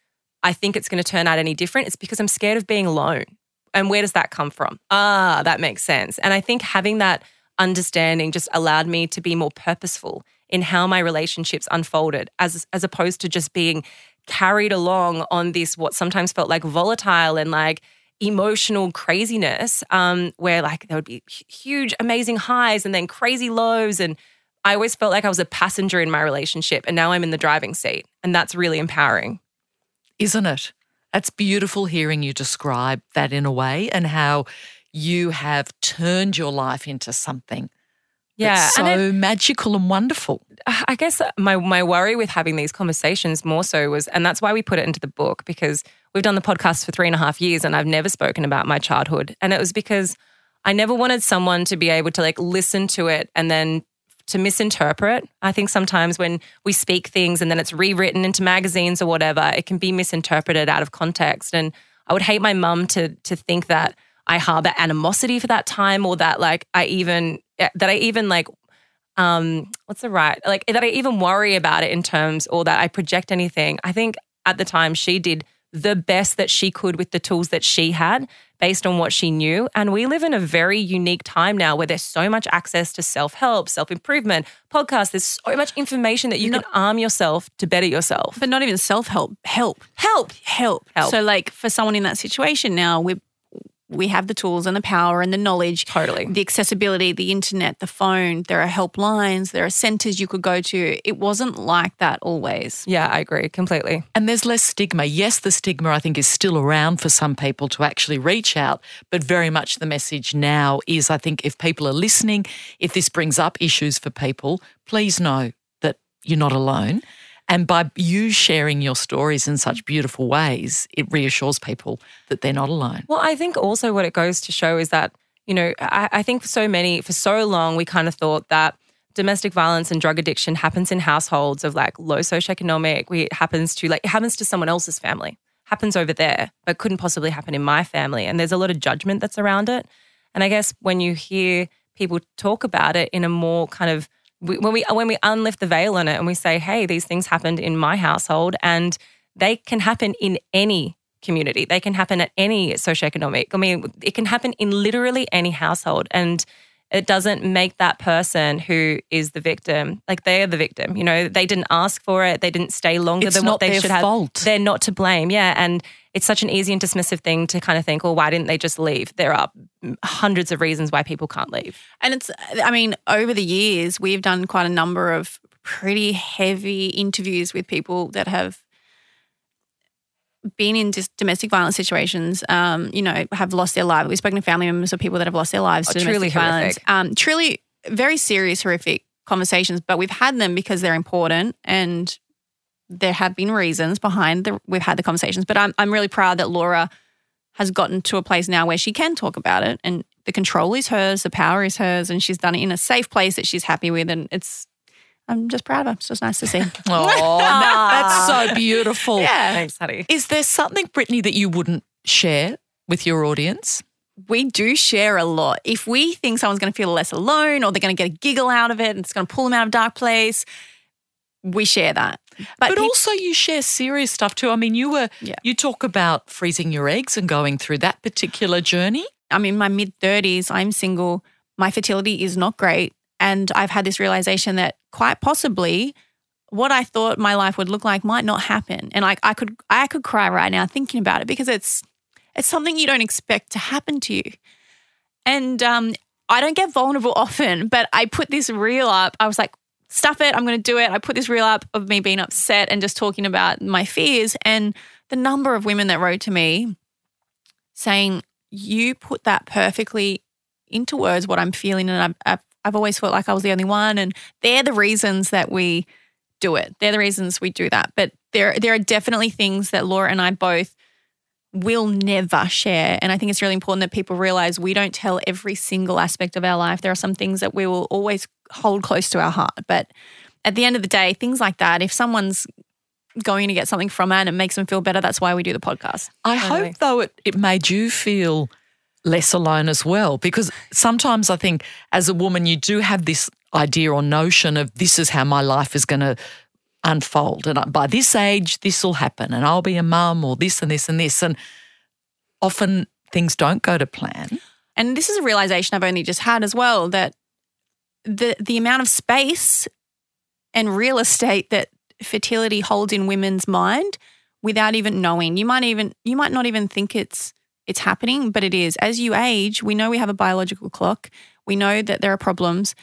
I think it's going to turn out any different. It's because I'm scared of being alone. And where does that come from? Ah, that makes sense. And I think having that understanding just allowed me to be more purposeful in how my relationships unfolded as as opposed to just being carried along on this what sometimes felt like volatile and like emotional craziness um, where like there would be huge amazing highs and then crazy lows and i always felt like i was a passenger in my relationship and now i'm in the driving seat and that's really empowering isn't it? that's beautiful hearing you describe that in a way and how you have turned your life into something yeah so and it- magical and wonderful. Uh, I guess uh, my my worry with having these conversations more so was, and that's why we put it into the book because we've done the podcast for three and a half years, and I've never spoken about my childhood, and it was because I never wanted someone to be able to like listen to it and then to misinterpret. I think sometimes when we speak things and then it's rewritten into magazines or whatever, it can be misinterpreted out of context, and I would hate my mum to to think that I harbor animosity for that time or that like I even that I even like um what's the right like that I even worry about it in terms or that I project anything. I think at the time she did the best that she could with the tools that she had based on what she knew and we live in a very unique time now where there's so much access to self-help, self-improvement, podcasts, there's so much information that you can arm yourself to better yourself. But not even self help, help. Help. help. Help. So, like for someone in that situation now, we we have the tools and the power and the knowledge, Totally. the accessibility, the internet, the phone. There are helplines, there are centers you could go to. It wasn't like that always. Yeah, I agree completely. And there's less stigma. Yes, the stigma I think is still around for some people to actually reach out, but very much the message now is I think if people are listening, if this brings up issues for people, please know that you're not alone. And by you sharing your stories in such beautiful ways, it reassures people that they're not alone. Well, I think also what it goes to show is that, you know, I, I think for so many, for so long, we kind of thought that domestic violence and drug addiction happens in households of like low socioeconomic. We, it happens to like, it happens to someone else's family, happens over there, but couldn't possibly happen in my family. And there's a lot of judgment that's around it. And I guess when you hear people talk about it in a more kind of we, when we when we unlift the veil on it and we say, "Hey, these things happened in my household, and they can happen in any community. They can happen at any socioeconomic. I mean, it can happen in literally any household, and it doesn't make that person who is the victim like they are the victim. You know, they didn't ask for it. They didn't stay longer It's than what they should have. They're not to blame. Yeah, and it's such an easy and dismissive thing to kind of think, "Well, why didn't they just leave?" There are hundreds of reasons why people can't leave. And it's, I mean, over the years, we've done quite a number of pretty heavy interviews with people that have been in just domestic violence situations, um, you know, have lost their lives. We've spoken to family members of people that have lost their lives Oh, to truly domestic violence. Um, truly very serious, horrific conversations, but we've had them because they're important and there have been reasons behind the we've had the conversations. But I'm I'm really proud that Laura has gotten to a place now where she can talk about it and the control is hers, the power is hers, and she's done it in a safe place that she's happy with. And it's, I'm just proud of her. It's just nice to see. Oh, <laughs> that's so beautiful. yeah. Thanks, honey. Is there something, Brittany, that you wouldn't share with your audience? We do share a lot. If we think someone's going to feel less alone or they're going to get a giggle out of it and it's going to pull them out of a dark place, we share that. But, peop- also you share serious stuff too. I mean, you were Yeah. you talk about freezing your eggs and going through that particular journey. I'm in my mid 30s, I'm single, my fertility is not great. And I've had this realization that quite possibly what I thought my life would look like might not happen. And like I could I could cry right now thinking about it because it's it's something you don't expect to happen to you. And um, I don't get vulnerable <laughs> often, but I put this reel up. I was like, stuff it, I'm gonna do it. I put this reel up of me being upset and just talking about my fears. And the number of women that wrote to me saying, You put that perfectly into words what I'm feeling. And I've, I've, I've always felt like I was the only one. And they're the reasons that we do it. They're the reasons we do that. But there, there are definitely things that Laura and I both will never share. And I think it's really important that people realize we don't tell every single aspect of our life. There are some things that we will always hold close to our heart. But at the end of the day, things like that, if someone's going to get something from it and it makes them feel better, that's why we do the podcast. I Totally. hope though it, it made you feel less alone as well because sometimes I think as a woman you do have this idea or notion of this is how my life is going to unfold and by this age this will happen and I'll be a mum or this and this and this and often things don't go to plan. And this is a realization I've only just had as well that the the amount of space and real estate that fertility holds in women's mind without even knowing. You might even you might not even think it's it's happening, but it is. As you age, we know we have a biological clock. We know that there are problems.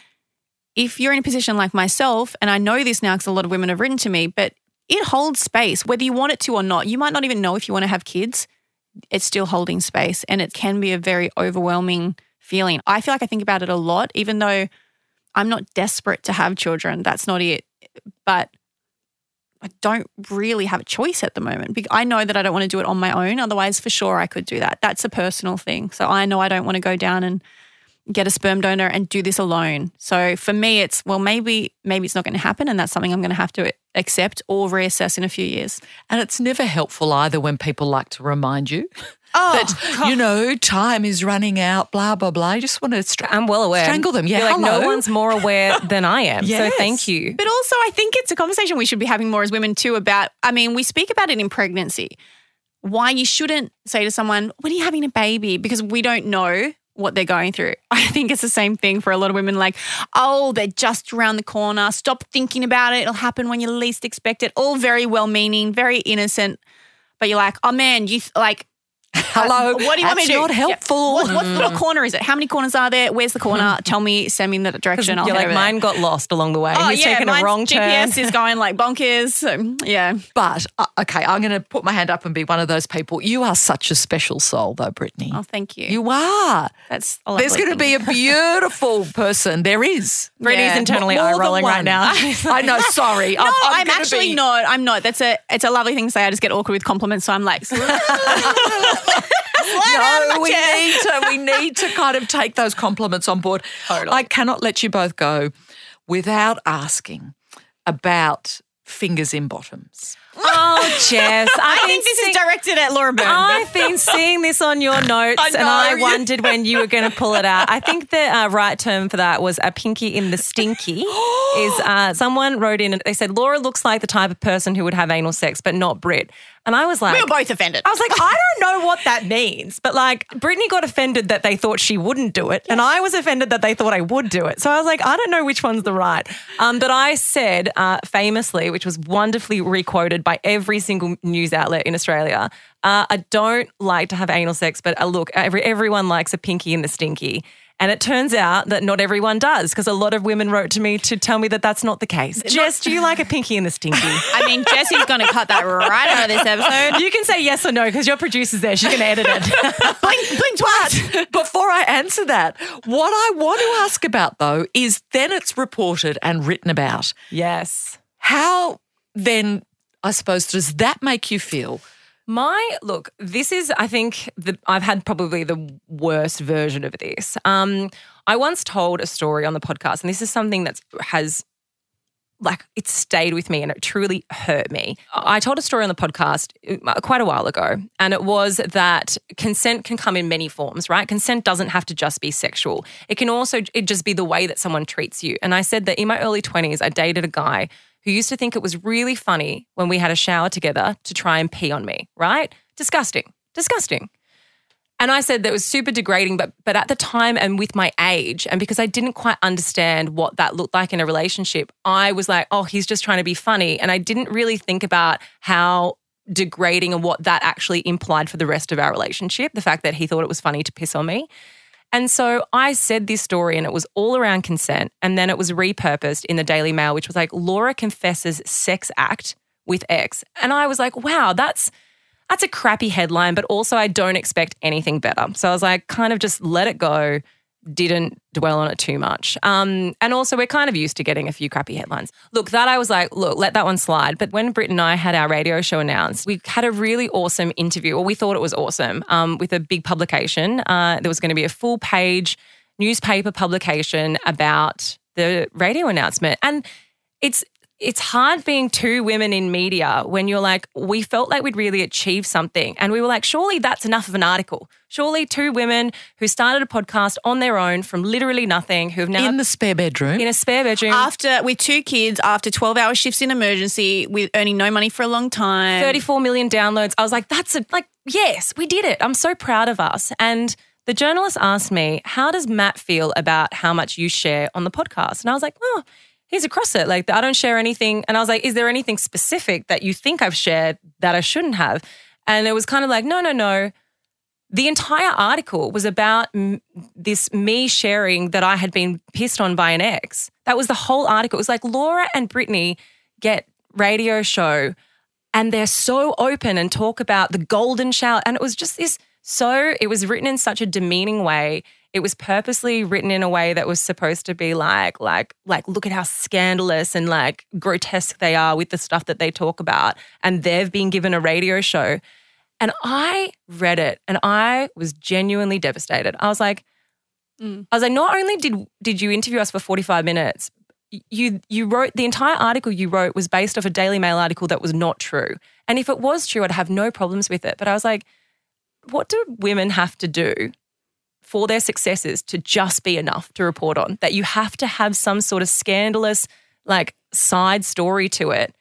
If you're in a position like myself, and I know this now because a lot of women have written to me, but it holds space, whether you want it to or not. You might not even know if you want to have kids. It's still holding space, and it can be a very overwhelming feeling. I feel like I think about it a lot, even though I'm not desperate to have children. That's not it. But I don't really have a choice at the moment. I know that I don't want to do it on my own. Otherwise, for sure, I could do that. That's a personal thing. So I know I don't want to go down and get a sperm donor and do this alone. So for me, it's well, maybe maybe it's not going to happen, and that's something I'm going to have to accept or reassess in a few years. And it's never helpful either when people like to remind you <laughs> Oh, that, you know, time is running out, blah, blah, blah. I just want to stra- I'm well aware. strangle them. Yeah, You're like hello. no one's more aware <laughs> than I am. Yes. So thank you. But also, I think it's a conversation we should be having more as women too about. I mean, we speak about it in pregnancy. Why you shouldn't say to someone, "When are you having a baby?" Because we don't know what they're going through. <laughs> I think it's the same thing for a lot of women. Like, oh, they're just around the corner. Stop thinking about it. It'll happen when you least expect it. All very well-meaning, very innocent. But you're like, oh man, you th- like. <laughs> Hello, uh, what do you want me to do? not helpful. What, what, what corner is it? How many corners are there? Where's the corner? Tell me, send me in that direction. I'll You're head like over there. mine got lost along the way. Oh He's yeah, taken a mine's wrong GPS turn. is going like bonkers. So, yeah. But, uh, okay, I'm going to put my hand up and be one of those people. You are such a special soul, though, Brittany. Oh, thank you. You are. That's a There's going to thing. be a <laughs> beautiful person. There is. Brittany's Yeah. internally More eye than rolling right one. now. <laughs> I know. Sorry. No, I'm, gonna actually be- not. I'm not. That's a. It's a lovely thing to say. I just get awkward with compliments, so I'm like, No, we need to. We need to kind of take those compliments on board. I cannot let you both go without asking about fingers in bottoms. Oh, Jess. <laughs> I think this is directed at Laura Byrne. I've been seeing this on your <laughs> notes, I and I wondered when you were going to pull it out. I think the uh, right term for that was a pinky in the stinky. <gasps> is uh, someone wrote in and they said Laura looks like the type of person who would have anal sex, but not Brit. And I was like, we were both offended. I was like, I don't know what that means, but like Brittany got offended that they thought she wouldn't do it, and I was offended that they thought I would do it. So I was like, I don't know which one's the right. Um, but I said uh, famously, which was wonderfully requoted by every single news outlet in Australia. Uh, I don't like to have anal sex, but uh, look, every, everyone likes a pinky in the stinky. And it turns out that not everyone does because a lot of women wrote to me to tell me that that's not the case. Jess, do you like a pinky in the stinky? <laughs> I mean, Jesse's going to cut that right out of this episode. You can say yes or no because your producer's there. She can edit it. <laughs> blink, blink twice. Before I answer that, what I want to ask about though is then it's reported and written about. yes. How then, I suppose, does that make you feel? My look, this is, I think, the, I've had probably the worst version of this. Um, I once told a story on the podcast, and this is something that has like it stayed with me and it truly hurt me. I told a story on the podcast uh, quite a while ago, and it was that consent can come in many forms, right? Consent doesn't have to just be sexual. It can also it just be the way that someone treats you. And I said that in my early 20s, I dated a guy who used to think it was really funny when we had a shower together to try and pee on me, right? Disgusting. Disgusting. And I said that was super degrading, but but at the time and with my age, and because I didn't quite understand what that looked like in a relationship, I was like, oh, he's just trying to be funny. And I didn't really think about how degrading and what that actually implied for the rest of our relationship. The fact that he thought it was funny to piss on me. And so I said this story and it was all around consent. And then it was repurposed in the Daily Mail, which was like Laura confesses sex act with ex. And I was like, wow, that's that's a crappy headline, but also I don't expect anything better. So I was like, kind of just let it go, didn't dwell on it too much. Um, and also, we're kind of used to getting a few crappy headlines. Look, that I was like, look, let that one slide. But when Britt and I had our radio show announced, we had a really awesome interview, or we thought it was awesome, um, with a big publication. Uh, there was going to be a full page newspaper publication about the radio announcement. And it's it's hard being two women in media when you're like, we felt like we'd really achieved something. And we were like, surely that's enough of an article. Surely two women who started a podcast on their own from literally nothing, who have now in the spare bedroom. in a spare bedroom, After with two kids, after twelve hour shifts in emergency, with earning no money for a long time. 34 million downloads. I was like, that's a, like, yes, we did it. I'm so proud of us. And the journalist asked me, How does Matt feel about how much you share on the podcast? And I was like, Oh, he's across it. Like, I don't share anything. And I was like, Is there anything specific that you think I've shared that I shouldn't have? And it was kind of like, No, no, no. The entire article was about m- this me sharing that I had been pissed on by an ex. That was the whole article. It was like Laura and Brittany get radio show and they're so open and talk about the golden shower. And it was just this so, it was written in such a demeaning way. It was purposely written in a way that was supposed to be like, like, like, look at how scandalous and like grotesque they are with the stuff that they talk about. And they've been given a radio show. And I read it and I was genuinely devastated. I was like, Mm. I was like, not only did did you interview us for 45 minutes, you you wrote the entire article you wrote was based off a Daily Mail article that was not true. And if it was true, I'd have no problems with it. But I was like, what do women have to do for their successes to just be enough to report on? That you have to have some sort of scandalous like side story to it.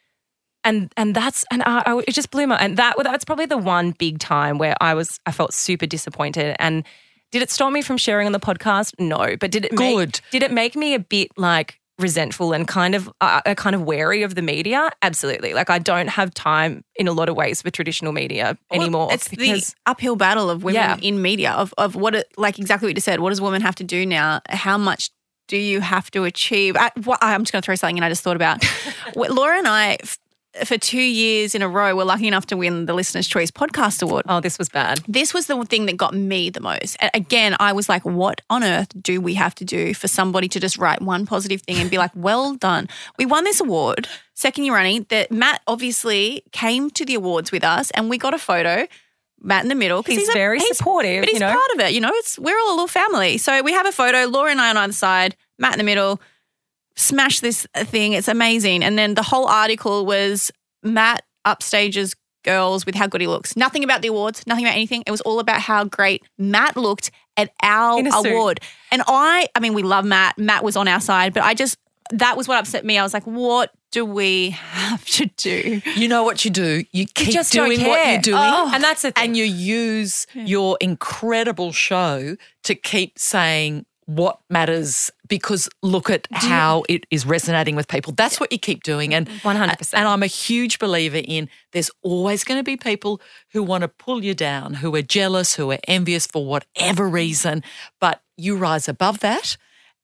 And and that's and I, I, it just blew my and that that's probably the one big time where I was I felt super disappointed and did it stop me from sharing on the podcast? No, but did it make, Good. did it make me a bit like resentful and kind of uh, uh, kind of wary of the media? Absolutely. Like I don't have time in a lot of ways for traditional media Well, anymore It's because the uphill battle of women Yeah. in media of of what it, like exactly what you just said. What does women have to do now? How much do you have to achieve? I, I'm just going to throw something in. I just thought about <laughs> Laura and I. For two years in a row, were lucky enough to win the Listener's Choice Podcast Award. oh, this was bad. This was the thing that got me the most. A- Again, I was like, what on earth do we have to do for somebody to just write one positive thing and be like, well done? We won this award, second year running, that Matt obviously came to the awards with us and we got a photo. Matt in the middle. 'cause He's a- very supportive, But he's you know? part of it. You know, it's we're all a little family. So we have a photo, Laura and I on either side, Matt in the middle. Smash this thing. It's amazing. And then the whole article was Matt upstages girls with how good he looks. Nothing about the awards, nothing about anything. It was all about how great Matt looked at our award. And I, I mean, we love Matt. Matt was on our side, but I just, that was what upset me. I was like, what do we have to do? You know what you do? You keep just don't doing what you're doing. Oh. And that's the thing. And you use your incredible show to keep saying what matters because look at how it is resonating with people. That's what you keep doing. And uh, 100%. And I'm a huge believer in there's always going to be people who want to pull you down, who are jealous, who are envious for whatever reason, but you rise above that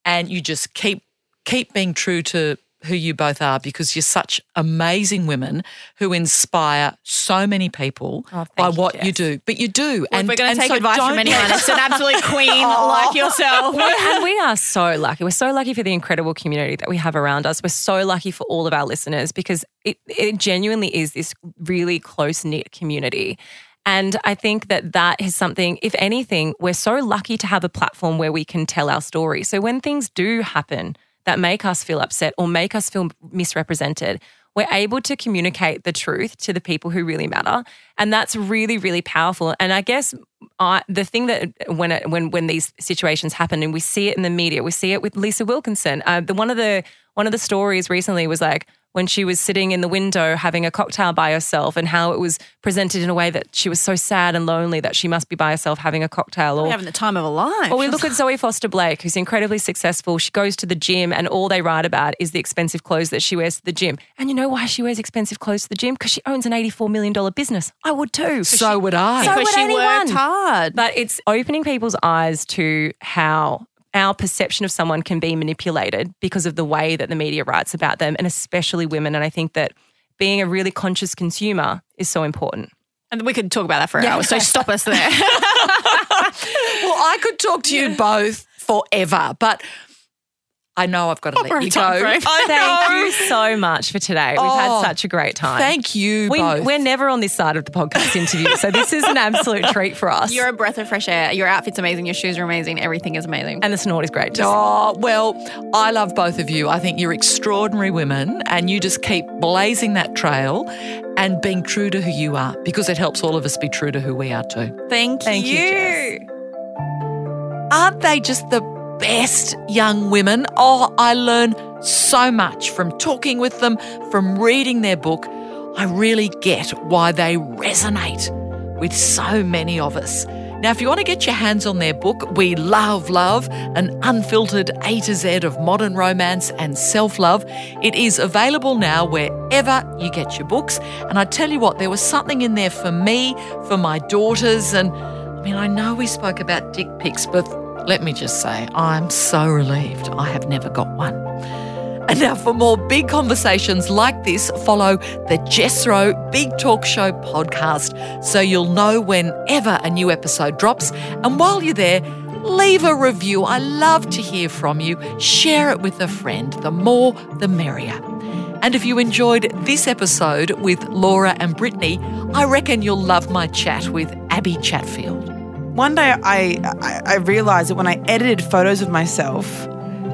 and you just keep keep being true to who you both are because you're such amazing women who inspire so many people Oh, by you, what you do. But you do. Well, if we're going to take so advice from don't anyone, let- it's an absolute <laughs> queen oh. like yourself. <laughs> and we are so lucky. We're so lucky for the incredible community that we have around us. We're so lucky for all of our listeners because it, it genuinely is this really close knit community. And I think that that is something, if anything, we're so lucky to have a platform where we can tell our story. So when things do happen that make us feel upset or make us feel misrepresented, we're able to communicate the truth to the people who really matter. And that's really, really powerful. And I guess I, the thing that when it, when when these situations happen and we see it in the media, we see it with Lisa Wilkinson. Uh, the one of the one of the stories recently was like when she was sitting in the window having a cocktail by herself, and how it was presented in a way that she was so sad and lonely that she must be by herself having a cocktail. Or having the time of a life. or we look at <laughs> Zoe Foster Blake, who's incredibly successful. She goes to the gym, and all they write about is the expensive clothes that she wears to the gym. And you know why she wears expensive clothes to the gym? Because she owns an $84 million business. I would too. So would I. So because would she anyone. worked hard. But it's opening people's eyes to how our perception of someone can be manipulated because of the way that the media writes about them, and especially women. And I think that being a really conscious consumer is so important. And we could talk about that for hours. So stop us there. <laughs> well, I could talk to you both forever, but I know I've got to let you in time go. frame. <laughs> Thank you so much for today. We've Oh, had such a great time. Thank you We, both. we're never on this side of the podcast interview, so this is an absolute treat for us. You're a breath of fresh air. Your outfit's amazing. Your shoes are amazing. Everything is amazing. and the snort is great. Just, Oh, well, I love both of you. I think you're extraordinary women and you just keep blazing that trail and being true to who you are because it helps all of us be true to who we are too. Thank, you. Thank you, Jess. Aren't they just the best young women? Oh, I learn so much from talking with them, from reading their book. I really get why they resonate with so many of us. Now, if you want to get your hands on their book, We Love Love, an unfiltered A to Z of modern romance and self love, it is available now wherever you get your books. And I tell you what, there was something in there for me, for my daughters, and I mean, I know we spoke about dick pics, but let me just say, I'm so relieved I have never got one. And now, for more big conversations like this, follow the Jess Rowe Big Talk Show podcast so you'll know whenever a new episode drops. And while you're there, leave a review. I love to hear from you. Share it with a friend. The more, the merrier. And if you enjoyed this episode with Laura and Brittany, I reckon you'll love my chat with Abbie Chatfield. One day I, I, I realized that when I edited photos of myself,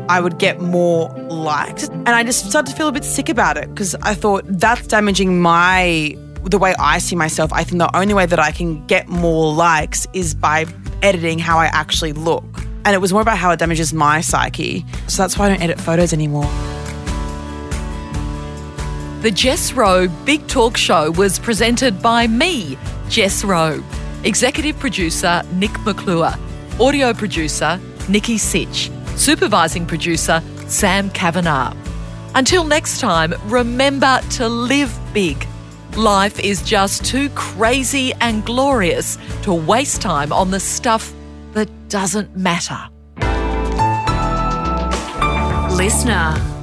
I would get more likes. And I just started to feel a bit sick about it because I thought that's damaging my the way I see myself. I think the only way that I can get more likes is by editing how I actually look. And it was more about how it damages my psyche. So that's why I don't edit photos anymore. The Jess Rowe Big Talk Show was presented by me, Jess Rowe, executive producer Nick McClure, audio producer Nikki Sitch. Supervising producer, Sam Kavanagh. Until next time, remember to live big. Life is just too crazy and glorious to waste time on the stuff that doesn't matter. LiSTNR.